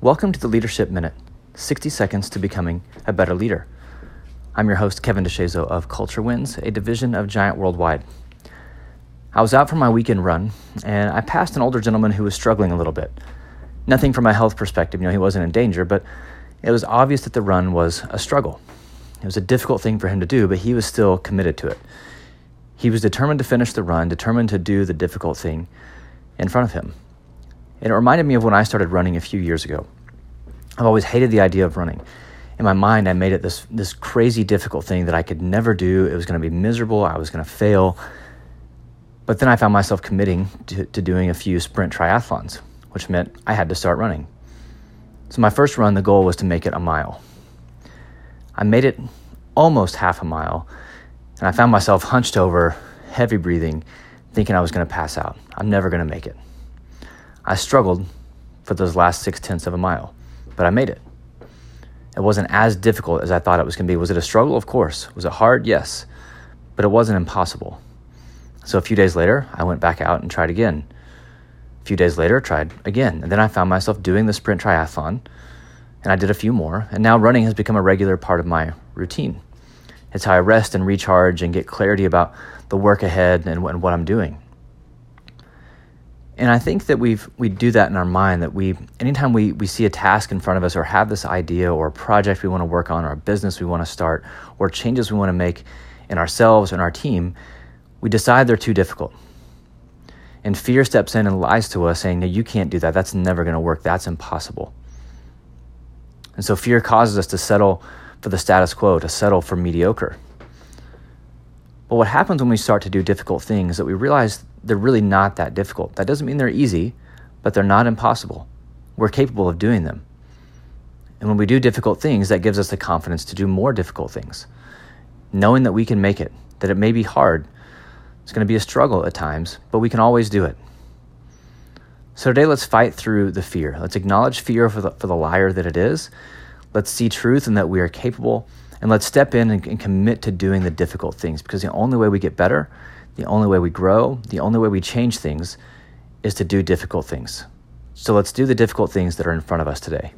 Welcome to the Leadership Minute 60 seconds to becoming a better leader. I'm your host, Kevin DeShazo of Culture Wins, a division of Giant Worldwide. I was out for my weekend run, and I passed an older gentleman who was struggling a little bit. Nothing from a health perspective, you know, he wasn't in danger, but it was obvious that the run was a struggle. It was a difficult thing for him to do, but he was still committed to it. He was determined to finish the run, determined to do the difficult thing in front of him. And it reminded me of when I started running a few years ago. I've always hated the idea of running. In my mind, I made it this, this crazy difficult thing that I could never do. It was going to be miserable. I was going to fail. But then I found myself committing to, to doing a few sprint triathlons, which meant I had to start running. So, my first run, the goal was to make it a mile. I made it almost half a mile, and I found myself hunched over, heavy breathing, thinking I was going to pass out. I'm never going to make it. I struggled for those last six tenths of a mile, but I made it. It wasn't as difficult as I thought it was going to be. Was it a struggle? Of course. Was it hard? Yes. But it wasn't impossible. So a few days later, I went back out and tried again. A few days later, tried again. And then I found myself doing the sprint triathlon, and I did a few more. And now running has become a regular part of my routine. It's how I rest and recharge and get clarity about the work ahead and what I'm doing. And I think that we've we do that in our mind that we anytime we, we see a task in front of us or have this idea or a project we want to work on or a business we want to start or changes we want to make in ourselves and our team, we decide they're too difficult. And fear steps in and lies to us saying, No, you can't do that. That's never going to work. That's impossible. And so fear causes us to settle for the status quo, to settle for mediocre. But what happens when we start to do difficult things that we realize they're really not that difficult. That doesn't mean they're easy, but they're not impossible. We're capable of doing them. And when we do difficult things, that gives us the confidence to do more difficult things. Knowing that we can make it, that it may be hard, it's going to be a struggle at times, but we can always do it. So today, let's fight through the fear. Let's acknowledge fear for the, for the liar that it is. Let's see truth and that we are capable. And let's step in and, and commit to doing the difficult things because the only way we get better the only way we grow, the only way we change things is to do difficult things. So let's do the difficult things that are in front of us today.